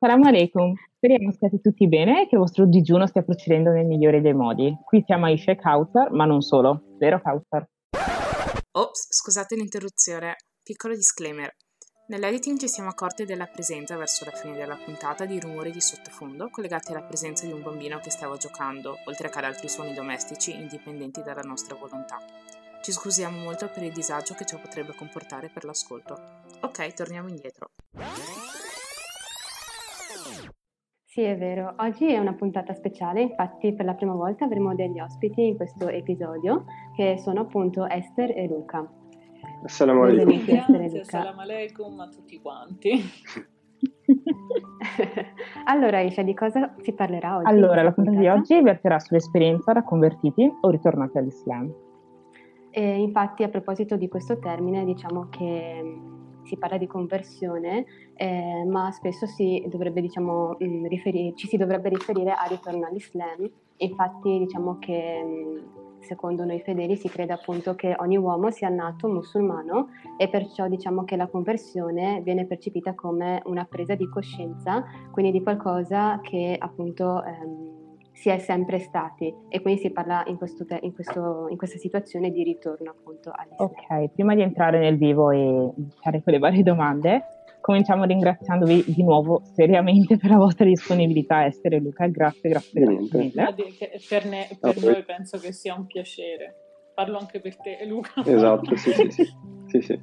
Salam alaikum. Speriamo stiate tutti bene e che il vostro digiuno stia procedendo nel migliore dei modi. Qui siamo Aisha e Kautar, ma non solo. Vero Kautar? Ops, scusate l'interruzione. Piccolo disclaimer. Nell'editing ci siamo accorti della presenza verso la fine della puntata di rumori di sottofondo collegati alla presenza di un bambino che stava giocando, oltre che ad altri suoni domestici indipendenti dalla nostra volontà. Ci scusiamo molto per il disagio che ciò potrebbe comportare per l'ascolto. Ok, torniamo indietro. Sì, è vero. Oggi è una puntata speciale, infatti per la prima volta avremo degli ospiti in questo episodio che sono appunto Esther e Luca. Assalamu alaikum. Grazie, assalamu alaikum a tutti quanti. allora Isha, di cosa si parlerà oggi? Allora, la puntata di oggi verterà sull'esperienza da convertiti o ritornati all'Islam. E infatti a proposito di questo termine diciamo che si parla di conversione, eh, ma spesso si dovrebbe, diciamo, mm, riferire, ci si dovrebbe riferire a ritorno all'Islam. Infatti diciamo che mm, secondo noi fedeli si crede appunto che ogni uomo sia nato musulmano e perciò diciamo che la conversione viene percepita come una presa di coscienza, quindi di qualcosa che appunto ehm, si è sempre stati e quindi si parla in, questo te- in, questo, in questa situazione di ritorno appunto all'Islam. Ok, prima di entrare nel vivo e fare quelle varie domande, cominciamo ringraziandovi di nuovo seriamente per la vostra disponibilità Esther e Luca, grazie, grazie, grazie mille. Per, ne, per no, noi penso che sia un piacere, parlo anche per te Luca. Esatto, sì, sì, sì. sì, sì.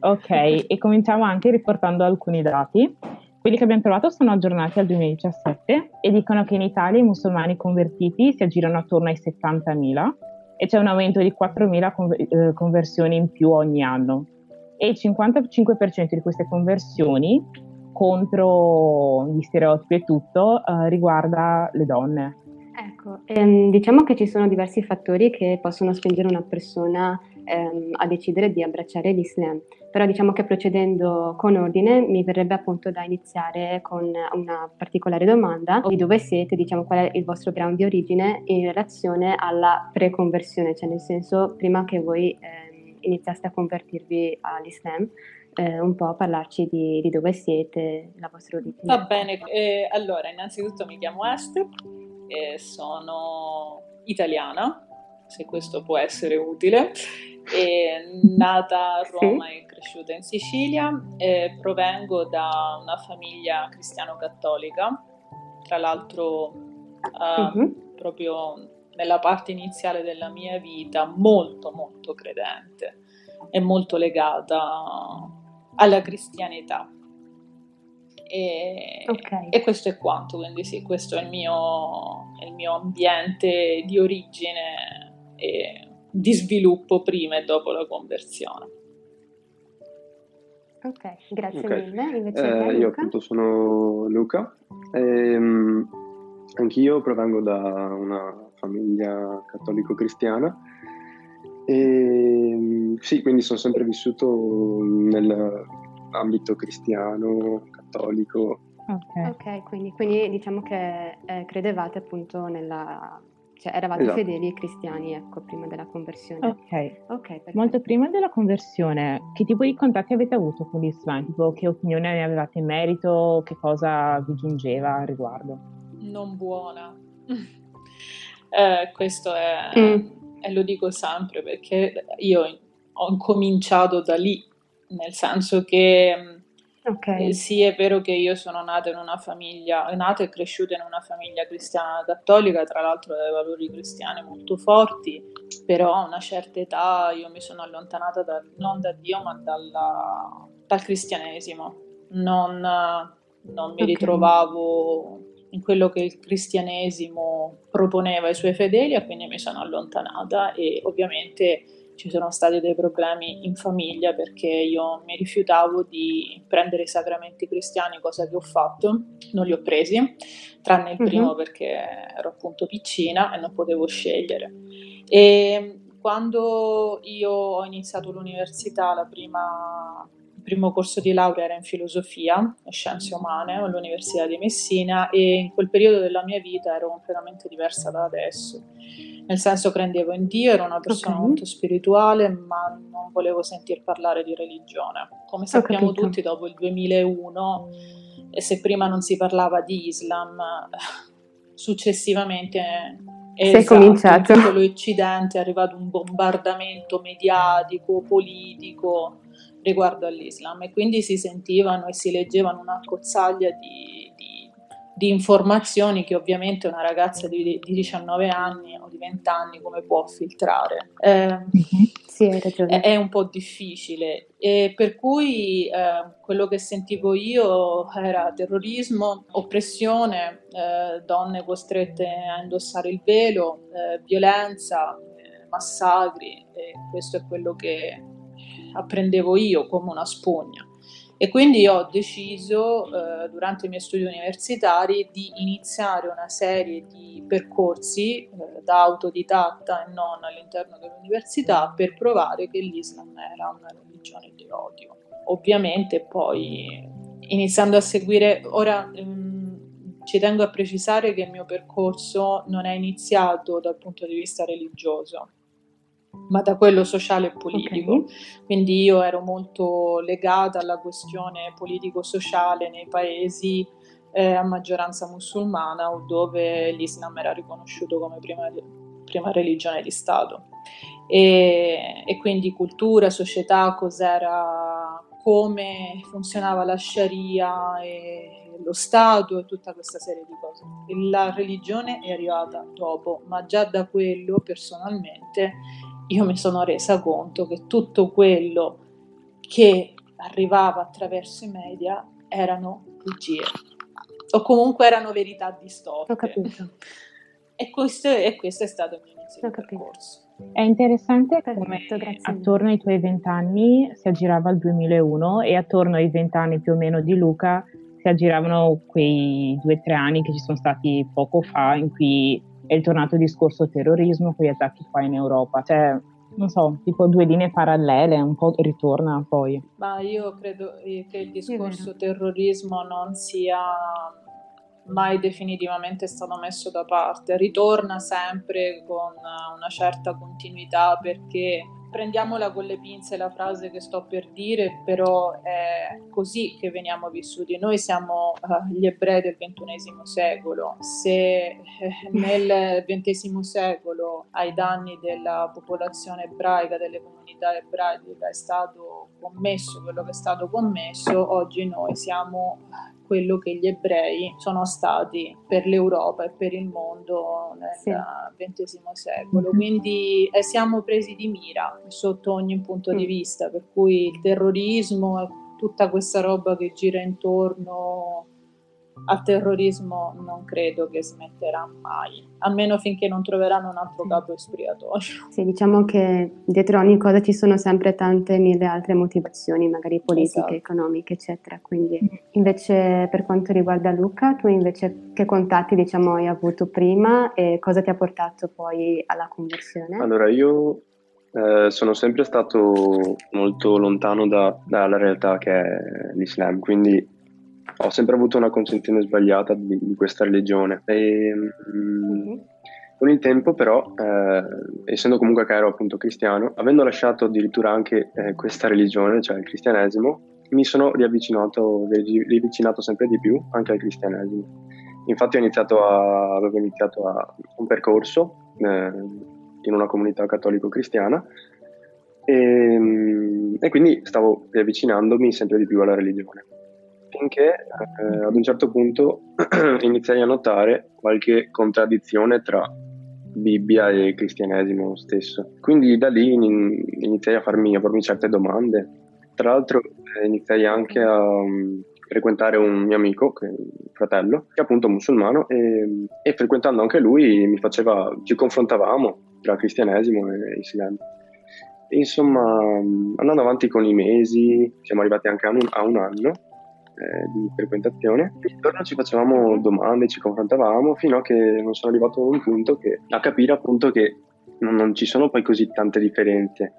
Ok, e cominciamo anche riportando alcuni dati. Quelli che abbiamo trovato sono aggiornati al 2017 e dicono che in Italia i musulmani convertiti si aggirano attorno ai 70.000 e c'è un aumento di 4.000 conver- eh, conversioni in più ogni anno. E il 55% di queste conversioni contro gli stereotipi e tutto eh, riguarda le donne. Ecco, ehm, diciamo che ci sono diversi fattori che possono spingere una persona ehm, a decidere di abbracciare l'Islam. Però diciamo che procedendo con ordine mi verrebbe appunto da iniziare con una particolare domanda. Di dove siete, diciamo qual è il vostro ground di origine in relazione alla preconversione, cioè nel senso prima che voi eh, iniziaste a convertirvi all'Islam, eh, un po' a parlarci di, di, dove siete, la vostra origine. Va bene, eh, allora innanzitutto mi chiamo Esther, sono italiana, se questo può essere utile, è nata a Roma sì. e cresciuta in Sicilia, e provengo da una famiglia cristiano-cattolica, tra l'altro uh, uh-huh. proprio nella parte iniziale della mia vita molto molto credente e molto legata alla cristianità. E, okay. e, questo è quanto, quindi sì, questo è il mio, il mio ambiente di origine e di sviluppo prima e dopo la conversione. Ok, grazie okay. mille. Invece eh, io appunto sono Luca e um, anch'io provengo da una famiglia cattolico-cristiana e um, sì, quindi sono sempre vissuto nell'ambito cristiano, cattolico. Ok, okay quindi, quindi, diciamo che eh, credevate appunto nella cioè eravate esatto. fedeli cristiani, ecco, prima della conversione. Ok. okay Molto prima della conversione, che tipo di contatti avete avuto con l'Islam? Tipo, che opinione ne avevate in merito? Che cosa vi giungeva al riguardo? Non buona. eh, questo è, mm. e lo dico sempre perché io ho cominciato da lì, nel senso che Okay. Eh, sì, è vero che io sono nata in una famiglia, nata e cresciuta in una famiglia cristiana cattolica, tra l'altro dai valori cristiani molto forti, però a una certa età io mi sono allontanata da, non da Dio ma dalla, dal cristianesimo. Non, non mi okay. ritrovavo in quello che il cristianesimo proponeva ai suoi fedeli e quindi mi sono allontanata e ovviamente ci sono stati dei problemi in famiglia perché io mi rifiutavo di prendere i sacramenti cristiani, cosa che ho fatto, non li ho presi, tranne il mhm. primo uh-huh. perché ero appunto piccina e non potevo scegliere. E quando io ho iniziato l'università, la prima il primo corso di laurea era in filosofia e scienze umane all'Università di Messina e in quel periodo della mia vita ero completamente diversa da adesso. Nel senso credevo in Dio, ero una persona okay. molto spirituale, ma non volevo sentir parlare di religione. Come sappiamo tutti, dopo il 2001 e se prima non si parlava di Islam, successivamente è esatto, cominciato. in tutto l'Occidente è arrivato un bombardamento mediatico, politico riguardo all'Islam e quindi si sentivano e si leggevano una cozzaglia di di informazioni che ovviamente una ragazza di, di 19 anni o di 20 anni come può filtrare. Eh, sì, è, è, un po' difficile e per cui eh, quello che sentivo io era terrorismo, oppressione, eh, donne costrette a indossare il velo, eh, violenza, eh, massacri e questo è quello che apprendevo io come una spugna. E quindi ho deciso eh, durante i miei studi universitari di iniziare una serie di percorsi eh, da autodidatta e non all'interno dell'università per provare che l'Islam era una religione di odio. Ovviamente poi iniziando a seguire, ora ehm, ci tengo a precisare che il mio percorso non è iniziato dal punto di vista religioso, ma da quello sociale e politico. Okay. Quindi io ero molto legata alla questione politico-sociale nei paesi eh, a maggioranza musulmana o dove l'Islam era riconosciuto come prima, prima religione di Stato. E, e, quindi cultura, società, cos'era, come funzionava la Sharia e lo Stato e tutta questa serie di cose. La religione è arrivata dopo, ma già da quello personalmente io mi sono resa conto che tutto quello che arrivava attraverso i media erano bugie o comunque erano verità distorte. Ho capito. E questo, e questo è stato il mio inizio di percorso. È interessante come attorno ai tuoi vent'anni si aggirava il 2001 e attorno ai vent'anni più o meno di Luca si aggiravano quei due o tre anni che ci sono stati poco fa in cui è il tornato il discorso terrorismo con gli attacchi qua in Europa. Cioè, non so, tipo due linee parallele, un po' ritorna poi. Ma io credo che il discorso terrorismo non sia mai definitivamente stato messo da parte, ritorna sempre con una certa continuità perché prendiamola con le pinze la frase che sto per dire, però è così che veniamo vissuti. Noi siamo uh, gli ebrei del XXI secolo. Se eh, nel XX secolo ai danni della popolazione ebraica, delle comunità ebraiche è stato commesso quello che è stato commesso, oggi noi siamo quello che gli ebrei sono stati per l'Europa e per il mondo nel sì. XX secolo. Mm-hmm. Quindi eh, siamo presi di mira sotto ogni punto mm. di vista, per cui il terrorismo e tutta questa roba che gira intorno al terrorismo non credo che smetterà mai, almeno finché non troveranno un altro capo espiatorio. Sì, diciamo che dietro ogni cosa ci sono sempre tante mille altre motivazioni, magari politiche, esatto. economiche, eccetera. Quindi invece per quanto riguarda Luca, tu invece che contatti diciamo hai avuto prima e cosa ti ha portato poi alla conversione? Allora io eh, sono sempre stato molto lontano da, dalla realtà che è l'Islam, quindi ho sempre avuto una concezione sbagliata di, di questa religione. E, mm, con il tempo, però, eh, essendo comunque che ero appunto cristiano, avendo lasciato addirittura anche eh, questa religione, cioè il cristianesimo, mi sono riavvicinato, riavvicinato sempre di più anche al cristianesimo. Infatti ho iniziato a, avevo iniziato a, un percorso eh, in una comunità cattolico-cristiana e, mm, e quindi stavo riavvicinandomi sempre di più alla religione finché eh, ad un certo punto iniziai a notare qualche contraddizione tra Bibbia e cristianesimo stesso. Quindi da lì in, iniziai a farmi, a farmi, certe domande. Tra l'altro eh, iniziai anche a um, frequentare un mio amico, che, fratello, che è appunto musulmano, e, e frequentando anche lui faceva, ci confrontavamo tra cristianesimo e islam. Insomma, andando avanti con i mesi, siamo arrivati anche a un, a un anno, eh, di frequentazione. Ogni giorno ci facevamo domande, ci confrontavamo fino a che non sono arrivato a un punto che, a capire appunto che non, non ci sono poi così tante differenze.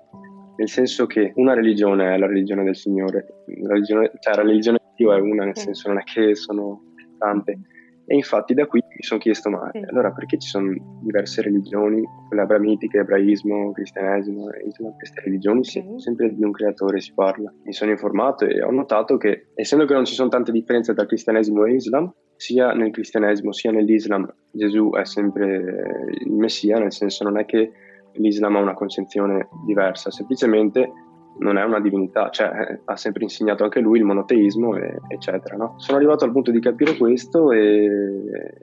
Nel senso che una religione è la religione del Signore, la religione, cioè la religione di Dio è una, nel senso non è che sono tante. E infatti da qui mi sono chiesto, ma allora perché ci sono diverse religioni, quelle abramitiche, ebraismo, cristianesimo, Islam, queste religioni, sì, sempre di un creatore si parla. Mi sono informato e ho notato che, essendo che non ci sono tante differenze tra cristianesimo e Islam, sia nel cristianesimo sia nell'Islam Gesù è sempre il Messia, nel senso non è che l'Islam ha una concezione diversa, semplicemente non è una divinità, cioè eh, ha sempre insegnato anche lui il monoteismo, e, eccetera. No? Sono arrivato al punto di capire questo e,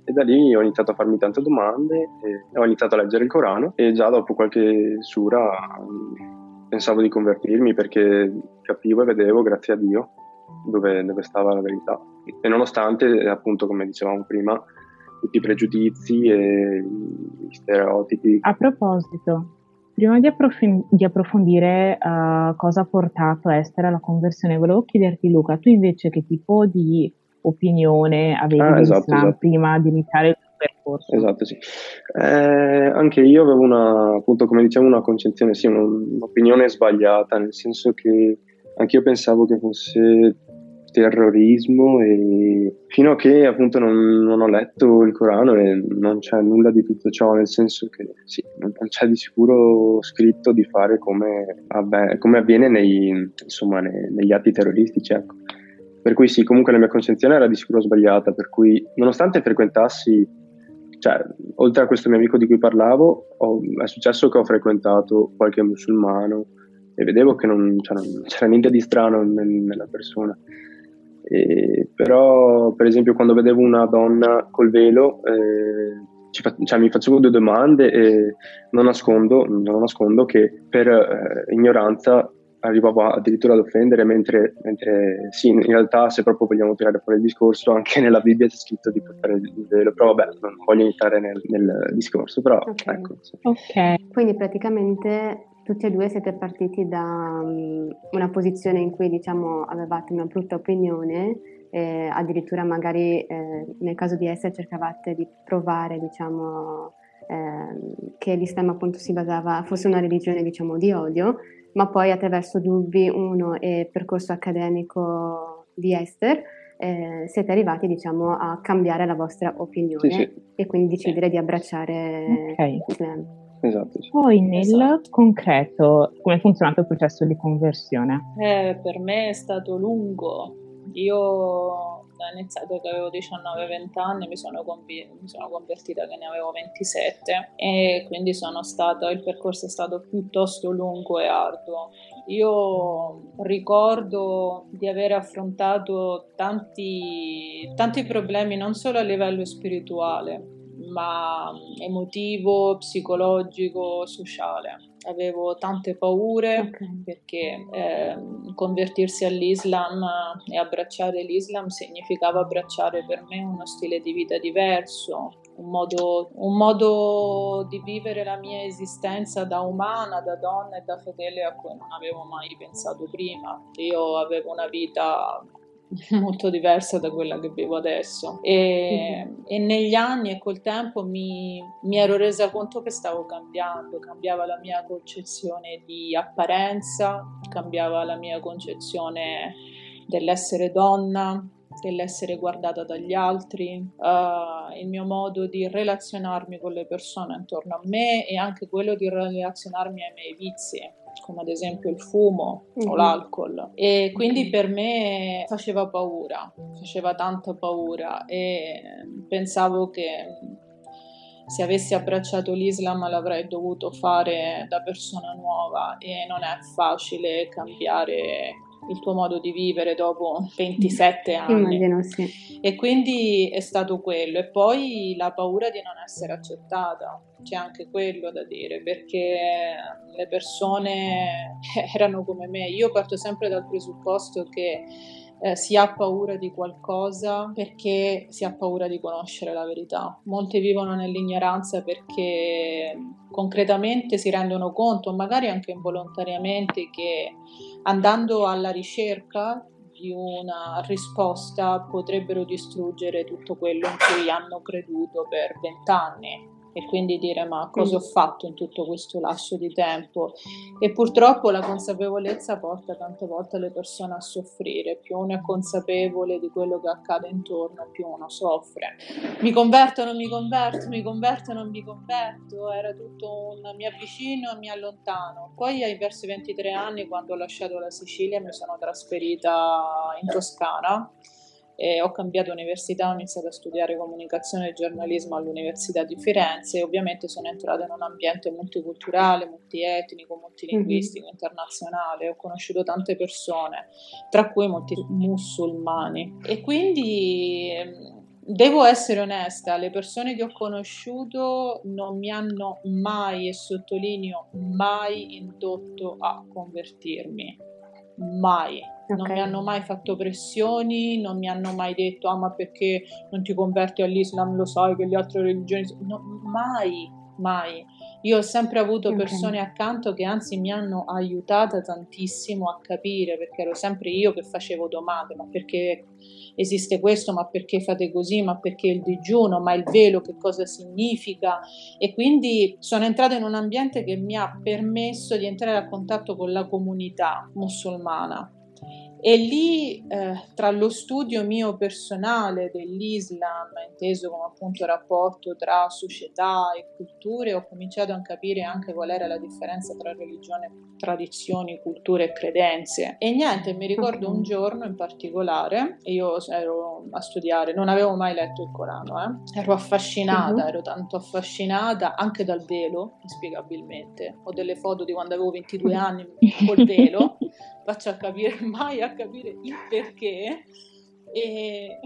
e, da lì ho iniziato a farmi tante domande, ho iniziato a leggere il Corano e già dopo qualche sura mm, pensavo di convertirmi perché capivo e vedevo, grazie a Dio, dove, dove stava la verità. E nonostante, appunto, come dicevamo prima, tutti i pregiudizi e gli stereotipi. A proposito, Prima di, approf- di approfondire uh, cosa ha portato Esther alla conversione, volevo chiederti Luca, tu invece che tipo di opinione avevi ah, esatto, esatto. prima di iniziare il tuo percorso? Esatto, sì. Eh, anche io avevo una, appunto come dicevo, una concezione, sì, un'opinione sbagliata, nel senso che anche io pensavo che fosse terrorismo e fino a che appunto non, non, ho letto il Corano e non c'è nulla di tutto ciò, nel senso che sì, non c'è di sicuro scritto di fare come, vabbè, come avviene nei, insomma, nei, negli atti terroristici. Ecco. Per cui sì, comunque la mia concezione era di sicuro sbagliata, per cui nonostante frequentassi, cioè, oltre a questo mio amico di cui parlavo, ho, è successo che ho frequentato qualche musulmano e vedevo che non, cioè, non c'era niente di strano nella persona. E, però, per esempio, quando vedevo una donna col velo, eh, fa- cioè, mi facevo due domande e non nascondo, non nascondo che per eh, ignoranza arrivavo addirittura ad offendere, mentre, mentre, sì, in realtà se proprio vogliamo tirare fuori il discorso, anche nella Bibbia c'è scritto di portare il velo, però vabbè, non voglio entrare nel, nel discorso, però okay. ecco. Sì. Ok, quindi praticamente tutti e due siete partiti da um, una posizione in cui diciamo avevate una brutta opinione, eh, addirittura magari eh, nel caso di Esther cercavate di provare diciamo, eh, che l'Islam appunto si basava, fosse una religione diciamo di odio, ma poi attraverso dubbi, uno e percorso accademico di Esther, eh, siete arrivati diciamo a cambiare la vostra opinione sì, sì. e quindi decidere di abbracciare okay. l'Islam. Esatto. Sì. Poi nel esatto. concreto, come è funzionato il processo di conversione? Eh, per me è stato lungo. Io ho iniziato che avevo 19-20 anni, mi sono, conv- mi sono, convertita che ne avevo 27 e quindi stato, il percorso è stato piuttosto lungo e arduo. Io ricordo di aver affrontato tanti, tanti problemi non solo a livello spirituale, ma emotivo, psicologico, sociale. Avevo tante paure okay. perché eh, convertirsi all'Islam e abbracciare l'Islam significava abbracciare per me uno stile di vita diverso, un modo, un modo, di vivere la mia esistenza da umana, da donna e da fedele a cui non avevo mai pensato prima. Io avevo una vita molto diversa da quella che vivo adesso e, mm-hmm. e negli anni e col tempo mi, mi, ero resa conto che stavo cambiando, cambiava la mia concezione di apparenza, cambiava la mia concezione dell'essere donna, dell'essere guardata dagli altri, uh, il mio modo di relazionarmi con le persone intorno a me e anche quello di relazionarmi ai miei vizi come ad esempio il fumo mm-hmm. o mhm. l'alcol e quindi per me faceva paura, faceva tanta paura e pensavo che se avessi abbracciato l'Islam l'avrei dovuto fare da persona nuova e non è facile cambiare il tuo modo di vivere dopo 27 anni. Immagino, sì. E quindi è stato quello. E poi la paura di non essere accettata, c'è anche quello da dire, perché le persone erano come me. Io parto sempre dal presupposto che eh, si ha paura di qualcosa perché si ha paura di conoscere la verità. Molti vivono nell'ignoranza perché concretamente si rendono conto, magari anche involontariamente, che andando alla ricerca di una risposta potrebbero distruggere tutto quello in cui hanno creduto per vent'anni e quindi dire ma cosa ho fatto in tutto questo lasso di tempo e purtroppo la consapevolezza porta tante volte le persone a soffrire, più uno è consapevole di quello che accade intorno più uno soffre. Mi converto, non mi converto, mi converto, non mi converto, era tutto un mi avvicino, mi allontano. Poi ai verso 23 anni quando ho lasciato la Sicilia mi sono trasferita in Toscana e ho cambiato università, ho iniziato a studiare comunicazione e giornalismo all'Università di Firenze e ovviamente sono entrata in un ambiente multiculturale, multietnico, multilinguistico, mm-hmm. internazionale, ho conosciuto tante persone, tra cui molti musulmani e quindi ehm, devo essere onesta, le persone che ho conosciuto non mi hanno mai, e sottolineo mai, indotto a convertirmi mai. Okay. Non mi hanno mai fatto pressioni, non mi hanno mai detto ah ma perché non ti converti all'Islam, lo sai che le altre religioni... No, mai, mai. Io ho sempre avuto persone okay. accanto che anzi mi hanno aiutata tantissimo a capire, perché ero sempre io che facevo domande, ma perché esiste questo, ma perché fate così, ma perché il digiuno, ma il velo che cosa significa? E quindi sono entrata in un ambiente che mi ha permesso di entrare a contatto con la comunità musulmana e lì, eh, tra lo studio mio personale dell'Islam, inteso come appunto rapporto tra società e culture, ho cominciato a capire anche qual era la differenza tra religione, tradizioni, culture e credenze. E niente, mi ricordo un giorno in particolare, io ero a studiare, non avevo mai letto il Corano, eh? ero affascinata, uh-huh. ero tanto affascinata anche dal velo, inspiegabilmente. Ho delle foto di quando avevo 22 anni col velo faccio a capire mai a capire il perché. E,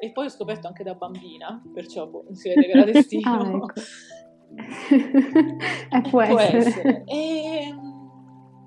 e, poi ho scoperto anche da bambina, perciò boh, si vede che era destino. ah, ecco. eh, può, può essere. essere. E,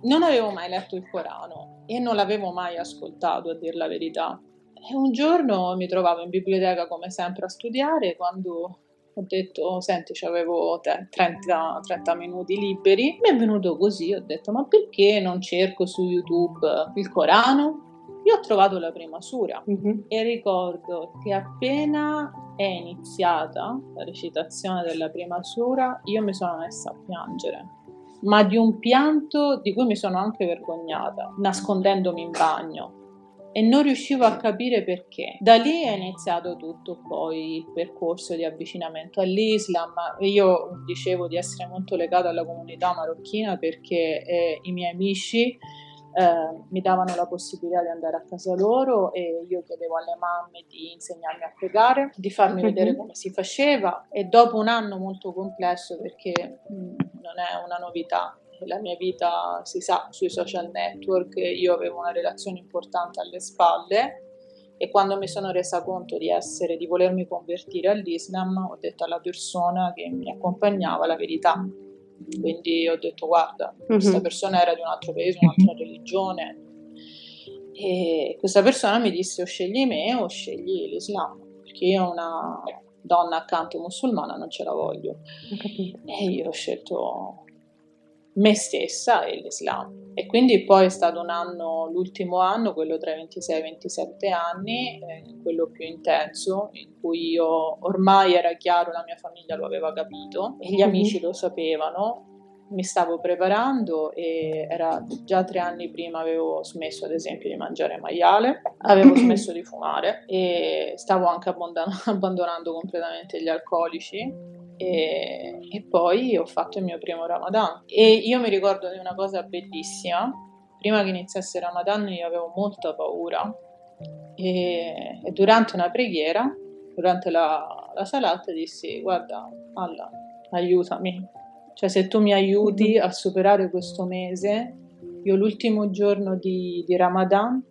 non avevo mai letto il Corano e non l'avevo mai ascoltato, a dir la verità. E un giorno mi trovavo in biblioteca come sempre a studiare quando ho detto, senti, avevo 30, 30 minuti liberi, mi è venuto così, ho detto, ma perché non cerco su YouTube il Corano? Io ho trovato la prima sura mm-hmm. e ricordo che appena è iniziata la recitazione della prima sura, io mi sono messa a piangere, ma di un pianto di cui mi sono anche vergognata, nascondendomi in bagno e non riuscivo a capire perché. Da lì è iniziato tutto poi il percorso di avvicinamento all'Islam. Io dicevo di essere molto legata alla comunità marocchina perché eh, i miei amici eh, mi davano la possibilità di andare a casa loro e io chiedevo alle mamme di insegnarmi a pregare, di farmi mm-hmm. vedere come si faceva e dopo un anno molto complesso perché mh, mm, non è una novità la mia vita si sa sui social network, io avevo una relazione importante alle spalle e quando mi sono resa conto di essere, di volermi convertire all'Islam, ho detto alla persona che mi accompagnava la verità. Quindi ho detto guarda, mm-hmm. questa persona era di un altro paese, un'altra religione e questa persona mi disse o scegli me o scegli l'Islam, perché io una donna accanto musulmana non ce la voglio. E io ho scelto me stessa e l'Islam. E quindi poi è stato un anno, l'ultimo anno, quello tra i 26 e i 27 anni, eh, quello più intenso, in cui io ormai era chiaro, la mia famiglia lo aveva capito e gli mhm. amici lo sapevano. Mi stavo preparando e era già tre anni prima avevo smesso ad esempio di mangiare maiale, avevo smesso di fumare e stavo anche abbandonando completamente gli alcolici e, e, poi ho fatto il mio primo Ramadan. E io mi ricordo di una cosa bellissima. Prima che iniziasse Ramadan io avevo molta paura e, e durante una preghiera, durante la, la salat, dissi guarda Allah, aiutami. Cioè se tu mi aiuti a superare questo mese, io l'ultimo giorno di, di Ramadan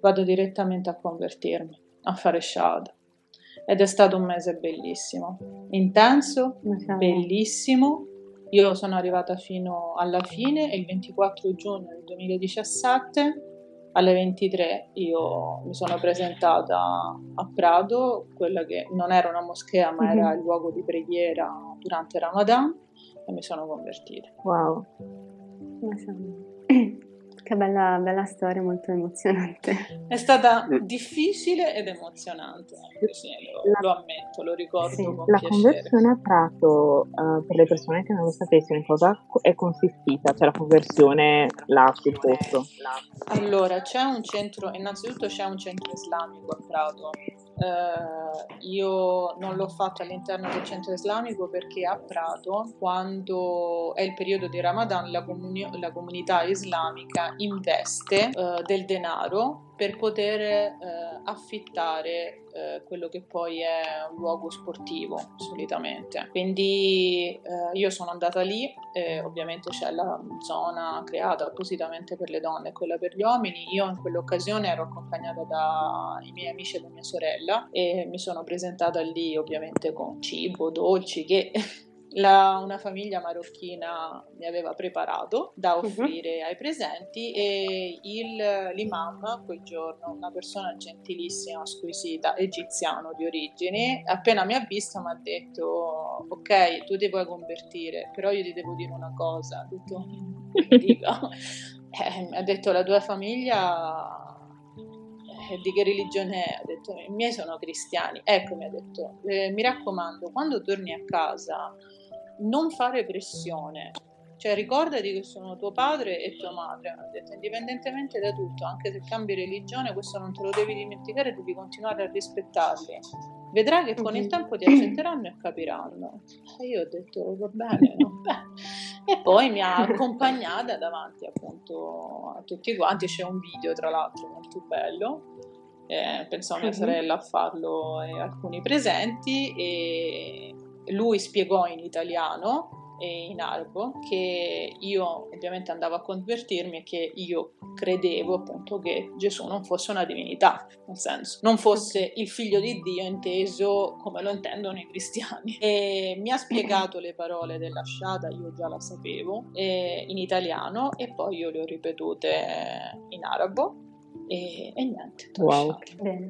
vado direttamente a convertirmi, a fare shahada ed è stato un mese bellissimo, intenso, bellissimo. Io sono arrivata fino alla fine e il 24 giugno del 2017 alle 23 io mi sono presentata a Prato, quella che non era una moschea ma era mhm. il luogo di preghiera durante Ramadan e mi sono convertita. Wow. Che bella, bella storia, molto emozionante. È stata difficile ed emozionante, sì, lo, La- lo ammetto, lo ricordo Sì, con la piacere. conversione a Prato, eh, per le persone che non lo sapessero, in cosa co- è consistita? Cioè la conversione là sul posto. Allora, c'è un centro, innanzitutto c'è un centro islamico a Prato. Eh, io non l'ho fatto all'interno del centro islamico perché a Prato, quando è il periodo di Ramadan, la, comuni- la comunità islamica investe eh, del denaro per poter eh, affittare eh, quello che poi è un luogo sportivo solitamente. Quindi eh, io sono andata lì, ovviamente c'è la zona creata appositamente per le donne e quella per gli uomini. Io in quell'occasione ero accompagnata dai miei amici e da mia sorella e mi sono presentata lì ovviamente con cibo, dolci che la- una famiglia marocchina mi aveva preparato da offrire ai presenti e il, l'imam quel giorno, una persona gentilissima, squisita, egiziano di origine, appena mi ha visto mi ha detto ok tu ti puoi convertire però io ti devo dire una cosa, detto dica, Eh, mi ha detto la tua famiglia eh, di che religione è? Ha detto i miei sono cristiani. Ecco, mi ha detto, eh, mi raccomando, quando torni a casa non fare pressione. Cioè ricordati che sono tuo padre e tua madre, ha detto, indipendentemente da tutto, anche se cambi religione, questo non te lo devi dimenticare, devi continuare a rispettarli. Vedrai che con il tempo ti accetteranno e capiranno. E io ho detto, va bene, va bene. E poi mi ha accompagnata davanti appunto a tutti quanti, c'è un video tra l'altro molto bello, eh, pensò mia sorella a farlo e alcuni presenti e lui spiegò in italiano e in arabo che io ovviamente andavo a convertirmi e che io credevo appunto che Gesù non fosse una divinità, nel senso non fosse il figlio di Dio inteso come lo intendono i cristiani. E mi ha spiegato le parole della sciada, io già la sapevo, eh, in italiano e poi io le ho ripetute in arabo e, e niente. Wow.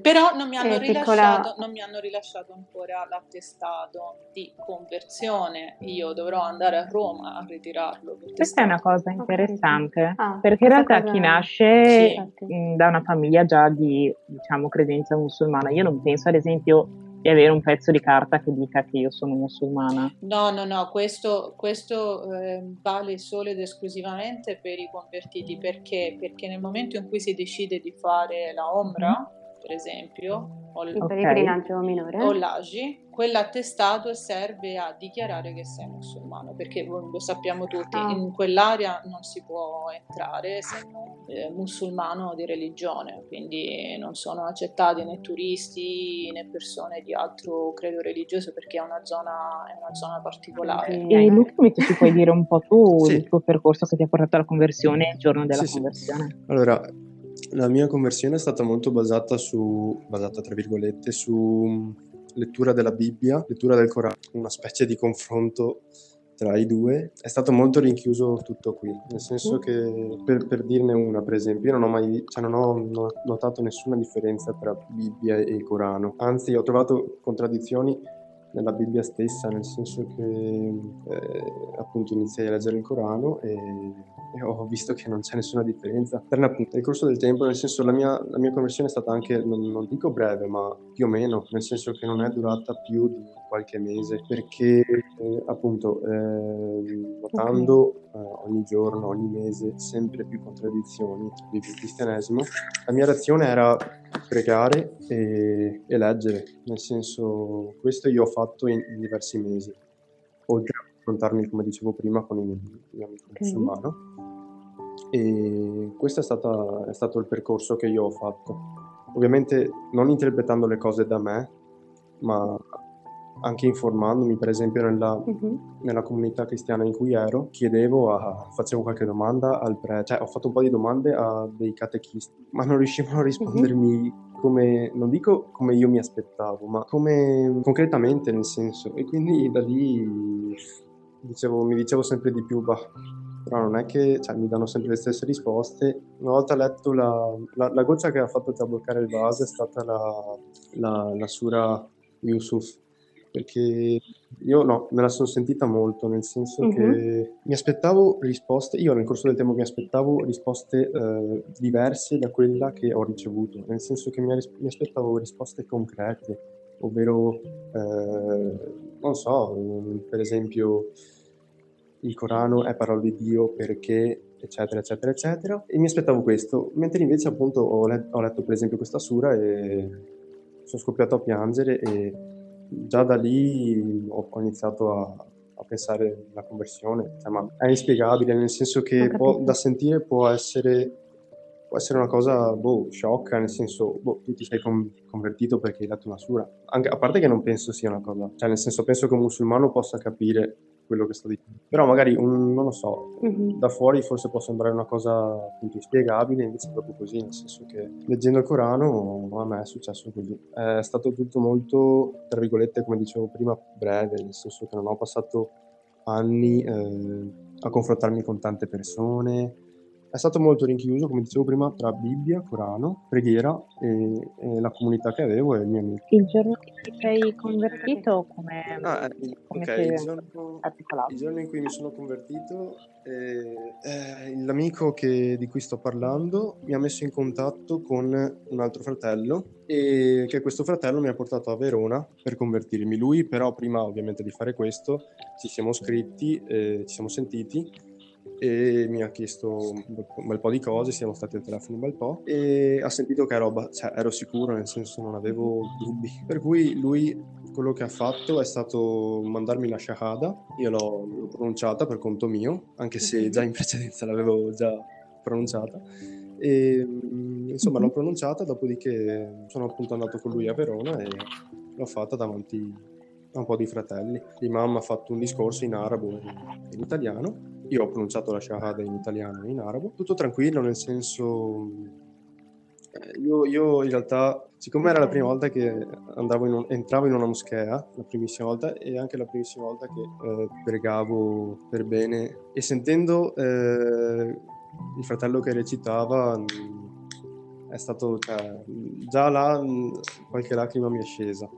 Però non mi, hanno Eh, piccola- rilasciato, non mi hanno rilasciato ancora l'attestato di conversione. Io dovrò andare a Roma a ritirarlo. Questa è una cosa interessante, Ah, perché in realtà chi nasce Sì. Mh, da una famiglia già di, diciamo, credenza musulmana, io non penso ad esempio di avere un pezzo di carta che dica che io sono musulmana. No, no, no, questo, questo eh, vale solo ed esclusivamente per i convertiti. Perché? Perché nel momento in cui si decide di fare la Omra, per esempio, o, Il Ok. pellegrinaggio minore. o l'Agi, quell'attestato serve a dichiarare che sei musulmano, perché lo sappiamo tutti, Ah. in quell'area non si può entrare se non eh, musulmano di religione, quindi non sono accettati né turisti né persone di altro credo religioso perché è una zona, è una zona particolare. Sì. E Luca, invece ci puoi dire un po' tu Sì. il tuo percorso che ti ha portato alla conversione il giorno della Sì, sì. conversione? Allora, la mia conversione è stata molto basata su, basata tra virgolette, su lettura della Bibbia, lettura del Corano, una specie di confronto tra i due. È stato molto rinchiuso tutto qui, nel senso che, per, per dirne una, per esempio, io non ho mai, cioè non ho no- notato nessuna differenza tra Bibbia e Corano, anzi ho trovato contraddizioni nella Bibbia stessa, nel senso che eh, appunto iniziai a leggere il Corano e, e ho visto che non c'è nessuna differenza. Per appunto, nel corso del tempo, nel senso la mia, la mia conversione è stata anche, non, non dico breve, ma più o meno, nel senso che non è durata più di qualche mese, perché eh, appunto eh, notando eh, ogni giorno, ogni mese, sempre più contraddizioni del cristianesimo, la mia reazione era pregare e, e leggere, nel senso questo io ho fatto in, in diversi mesi, oltre a confrontarmi, come dicevo prima, con il mio amico Ok. musulmano. E questo è, stata- è stato il percorso che io ho fatto. Ovviamente non interpretando le cose da me, ma anche informandomi, per esempio nella, Mhm. nella comunità cristiana in cui ero, chiedevo, a- facevo qualche domanda al prete, cioè ho fatto un po' di domande a dei catechisti, ma non riuscivano a rispondermi come, non dico come io mi aspettavo, ma come concretamente nel senso. E quindi da lì dicevo, mi dicevo sempre di più, bah, però non è che cioè, mi danno sempre le stesse risposte. Una volta letto la, la, la goccia che ha fatto trabloccare il vaso è stata la, la, la sura Yusuf, perché io no, me la sono sentita molto, nel senso Mhm. che mi aspettavo risposte, io nel corso del tempo mi aspettavo risposte eh, diverse da quella che ho ricevuto, nel senso che mi, mi aspettavo risposte concrete, ovvero, eh, non so, per esempio il Corano è parola di Dio perché eccetera eccetera eccetera e mi aspettavo questo mentre invece appunto ho, let- ho letto per esempio questa sura e sono scoppiato a piangere e già da lì ho, ho iniziato a, a pensare alla conversione cioè, ma è inspiegabile nel senso che può- da sentire può essere può essere una cosa boh, sciocca nel senso boh, tu ti sei con- convertito perché hai letto una sura. Anche, a parte che non penso sia una cosa cioè nel senso penso che un musulmano possa capire quello che sto dicendo però magari un, non lo so Mhm. da fuori forse può sembrare una cosa appunto inspiegabile, invece è proprio così, nel senso che leggendo il Corano a me è successo così. È stato tutto molto, tra virgolette, come dicevo prima, breve, nel senso che non ho passato anni eh, a confrontarmi con tante persone. È stato molto rinchiuso, come dicevo prima, tra Bibbia, Corano, preghiera e, e la comunità che avevo e i miei amici. Il giorno che ti sei convertito, come, Ah, eh, come ok, si il giorno, il giorno in cui mi sono convertito, eh, eh, l'amico che- di cui sto parlando mi ha messo in contatto con un altro fratello e che questo fratello mi ha portato a Verona per convertirmi. Lui però prima ovviamente di fare questo ci siamo scritti, eh, ci siamo sentiti e mi ha chiesto un bel po'- di cose, siamo stati al telefono un bel po' e ha sentito che ero, abba- cioè, ero sicuro, nel senso non avevo dubbi. Per cui lui quello che ha fatto è stato mandarmi la shahada, io l'ho, l'ho pronunciata per conto mio, anche se già in precedenza l'avevo già pronunciata. E, mm, insomma l'ho pronunciata, dopodiché sono appunto andato con lui a Verona e l'ho fatta davanti a un po' di fratelli. L'imam ha fatto un discorso in arabo e in italiano io ho pronunciato la shahada in italiano e in arabo, tutto tranquillo, nel senso... Io, io in realtà, siccome era la prima volta che andavo in un- entravo in una moschea, la primissima volta, e anche la primissima volta che eh, pregavo per bene, e sentendo eh, il fratello che recitava, mh, è stato, cioè, già là mh, qualche lacrima mi è scesa.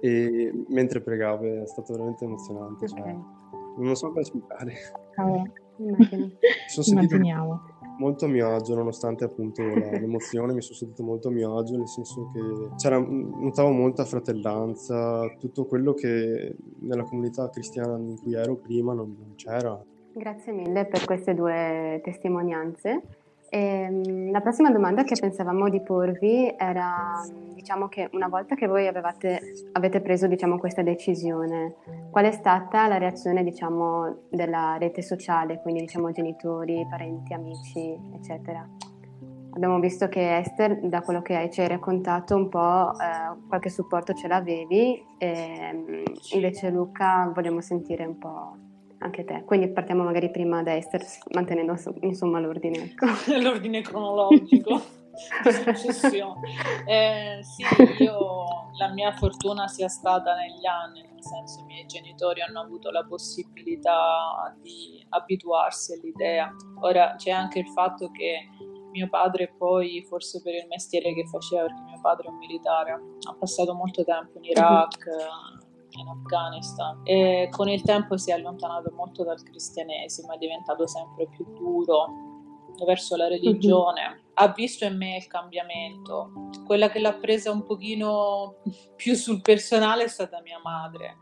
E mentre pregavo è stato veramente emozionante, cioè, Ok, non so come spiegare. Cavolo, immagino. Mi sono sentito immaginiamo. molto a mio agio, nonostante appunto la- l'emozione, mi sono sentito molto a mio agio, nel senso che c'era, notavo molta fratellanza, tutto quello che nella comunità cristiana in cui ero prima non, non c'era. Grazie mille per queste due testimonianze. Ehm, la prossima domanda che pensavamo di porvi era, diciamo che una volta che voi avevate, avete preso, diciamo, questa decisione, qual è stata la reazione, diciamo, della rete sociale, quindi, diciamo, genitori, parenti, amici, eccetera? Abbiamo visto che Esther, da quello che ci hai raccontato, un po' eh, qualche supporto ce l'avevi, ehm, invece Luca vogliamo sentire un po' anche te. Quindi partiamo magari prima da Esther, mantenendo insomma l'ordine. Ecco. L'ordine cronologico. Eh, sì, io la mia fortuna sia stata negli anni, nel senso i miei genitori hanno avuto la possibilità di abituarsi all'idea. Ora c'è anche il fatto che mio padre poi, forse per il mestiere che faceva, perché mio padre è un militare, ha passato molto tempo in Iraq, in Afghanistan e con il tempo si è allontanato molto dal cristianesimo, è diventato sempre più duro verso la religione. Ha visto in me il cambiamento. Quella che l'ha presa un pochino più sul personale è stata mia madre.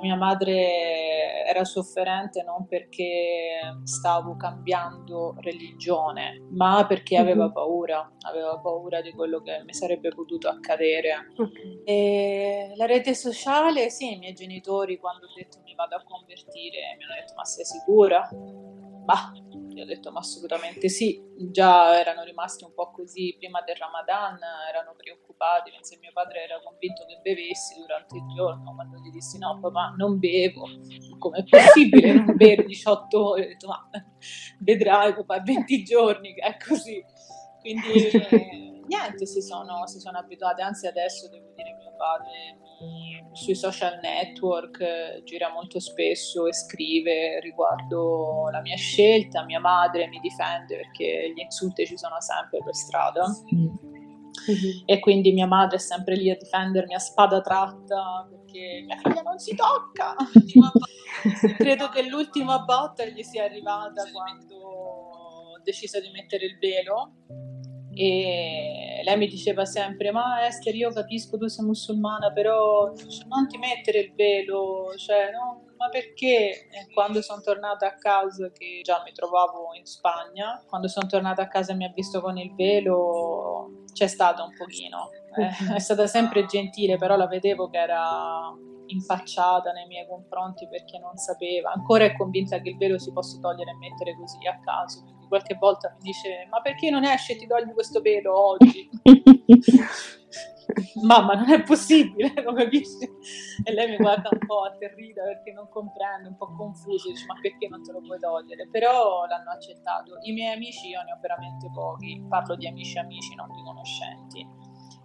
Mia madre era sofferente non perché stavo cambiando religione, ma perché aveva paura, aveva paura di quello che mi sarebbe potuto accadere. E la rete sociale, sì, i miei genitori quando ho detto mi vado a convertire mi hanno detto ma sei sicura? Ma io ho detto ma assolutamente sì, già erano rimasti un po' così prima del Ramadan, erano preoccupati, se mio padre era convinto che bevessi durante il giorno, quando gli dissi no papà non bevo, com'è possibile non bere 18 ore? Ho detto ma vedrai papà, 20 giorni che è così. Quindi eh, niente, si sono, si sono abituati, anzi adesso devo dire mio padre mi- sui social network eh, gira molto spesso e scrive riguardo la mia scelta, mia madre mi difende perché gli insulti ci sono sempre per strada. Mm. mm-hmm. e quindi mia madre è sempre lì a difendermi a spada tratta perché mia figlia non si tocca. Credo che l'ultima botta gli sia arrivata quando ho deciso di mettere il velo e lei mi diceva sempre ma Esther io capisco tu sei musulmana però non ti mettere il velo cioè no, ma perché e quando sono tornata a casa che già mi trovavo in Spagna quando sono tornata a casa e mi ha visto con il velo c'è stato un pochino eh, è stata sempre gentile però la vedevo che era impacciata nei miei confronti perché non sapeva ancora è convinta che il velo si possa togliere e mettere così a caso qualche volta mi dice ma perché non esci e ti togli questo pelo oggi? Mamma, non è possibile, lo capisci? E lei mi guarda un po' atterrita perché non comprende, un po' confuso, dice ma perché non te lo puoi togliere? Però l'hanno accettato. I miei amici, io ne ho veramente pochi, parlo di amici amici, non di conoscenti.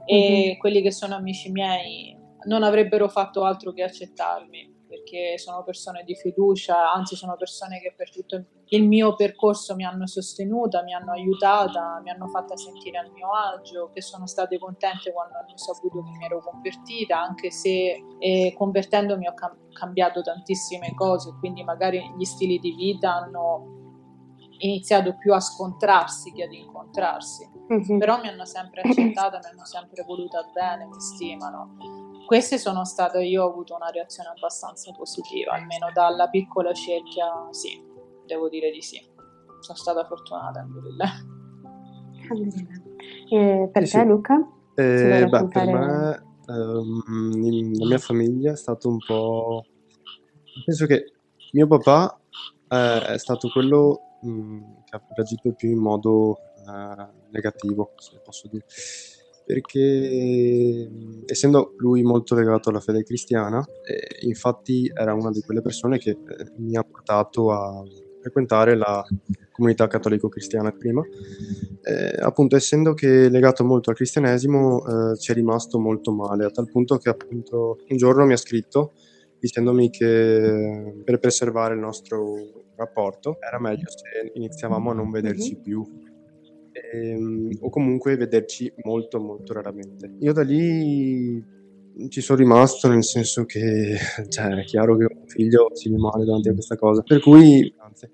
E mm-hmm. quelli che sono amici miei non avrebbero fatto altro che accettarmi perché sono persone di fiducia, anzi sono persone che per tutto il mio percorso mi hanno sostenuta, mi hanno aiutata, mi hanno fatta sentire a mio agio, che sono state contente quando hanno saputo che mi ero convertita, anche se eh, convertendomi ho cam- cambiato tantissime cose, quindi magari gli stili di vita hanno iniziato più a scontrarsi che ad incontrarsi, mm-hmm. però mi hanno sempre accettata, mi hanno sempre voluta bene, mi stimano queste sono state, io ho avuto una reazione abbastanza positiva, almeno dalla piccola cerchia, sì, devo dire di sì. Sono stata fortunata, alhamdulillah. E per sì, te, Luca? Eh, beh, per me, um, la mia famiglia è stato un po'... Penso che mio papà eh, è stato quello mh, mm, che ha reagito più in modo eh, negativo, se posso dire perché essendo lui molto legato alla fede cristiana, eh, infatti era una di quelle persone che eh, mi ha portato a frequentare la comunità cattolico-cristiana prima. Eh, appunto, essendo che legato molto al cristianesimo, eh, ci è rimasto molto male, a tal punto che appunto un giorno mi ha scritto dicendomi che per preservare il nostro rapporto era meglio se iniziavamo a non vederci mm-hmm. più ehm, o comunque vederci molto molto raramente. Io da lì ci sono rimasto nel senso che cioè, è chiaro che un figlio si rimane davanti a questa cosa, per cui anzi,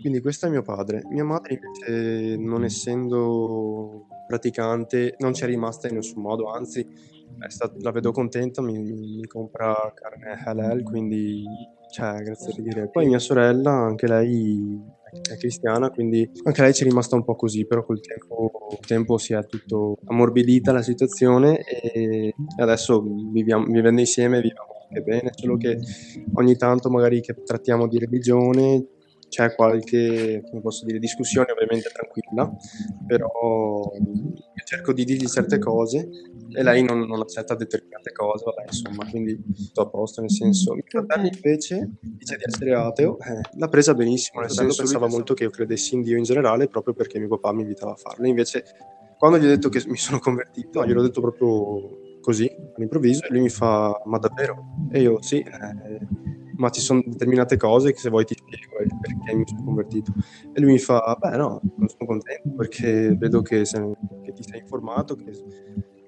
quindi questo è mio padre. Mia madre invece non essendo praticante non ci è rimasta in nessun modo, anzi stato, la vedo contenta, mi, mi, compra carne halal, quindi cioè, grazie di dire. Poi mia sorella, anche lei è cristiana, quindi anche lei ci è rimasta un po' così, però col tempo, col tempo si è tutto ammorbidita la situazione e adesso viviamo, vivendo insieme viviamo anche bene, solo che ogni tanto magari che trattiamo di religione c'è qualche, come posso dire, discussione ovviamente tranquilla, però cerco di dirgli certe cose e lei non, non accetta determinate cose, vabbè, insomma, quindi tutto a posto, nel senso, mio fratello invece dice di essere ateo, eh, l'ha presa benissimo, nel senso pensava molto che io credessi in Dio in generale proprio perché mio papà mi invitava a farlo, invece quando gli ho detto che mi sono convertito, gliel'ho detto proprio così, all'improvviso, e lui mi fa, ma davvero? E io, sì, eh, ma ci sono determinate cose che se vuoi ti spiego perché mi sono convertito. E lui mi fa, beh no, non sono contento perché vedo che, se, che ti sei informato, che,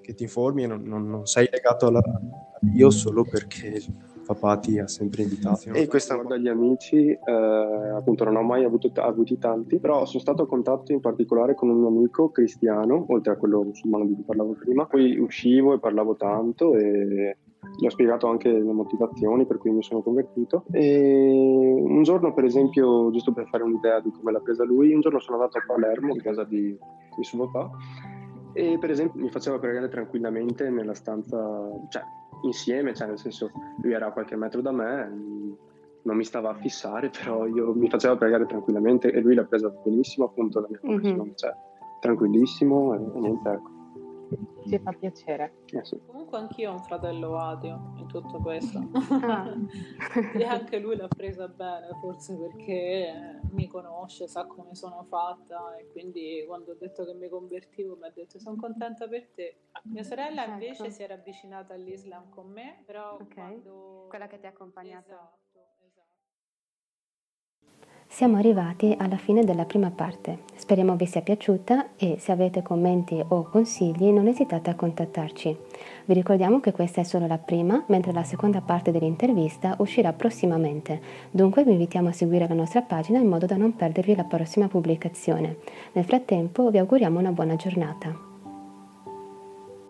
che ti informi e non, non, non sei legato alla, a Dio solo perché papà ti ha sempre invitato. E questa riguardo agli amici, eh, appunto non ho mai avuto, avuti tanti, però sono stato a contatto in particolare con un mio amico cristiano, oltre a quello musulmano di cui parlavo prima. Poi uscivo e parlavo tanto e ho spiegato anche le motivazioni per cui mi sono convertito e un giorno per esempio giusto per fare un'idea di come l'ha presa lui un giorno sono andato a Palermo in casa di, di suo papà e per esempio mi faceva pregare tranquillamente nella stanza cioè insieme cioè nel senso lui era a qualche metro da me non mi stava a fissare però io mi faceva pregare tranquillamente e lui l'ha presa benissimo appunto la mia conversione mm-hmm. cioè tranquillissimo e, e niente ecco ci fa piacere. Eh sì. Comunque anch'io ho un fratello ateo in tutto questo. Ah. e anche lui l'ha presa bene, forse perché mi conosce, sa come sono fatta e quindi quando ho detto che mi convertivo mi ha detto sono contenta per te. Mia sorella certo. invece si era avvicinata all'Islam con me, però okay. quando... Quella che ti ha accompagnato. Esatto. Siamo arrivati alla fine della prima parte. Speriamo vi sia piaciuta e se avete commenti o consigli non esitate a contattarci. Vi ricordiamo che questa è solo la prima, mentre la seconda parte dell'intervista uscirà prossimamente. Dunque vi invitiamo a seguire la nostra pagina in modo da non perdervi la prossima pubblicazione. Nel frattempo vi auguriamo una buona giornata.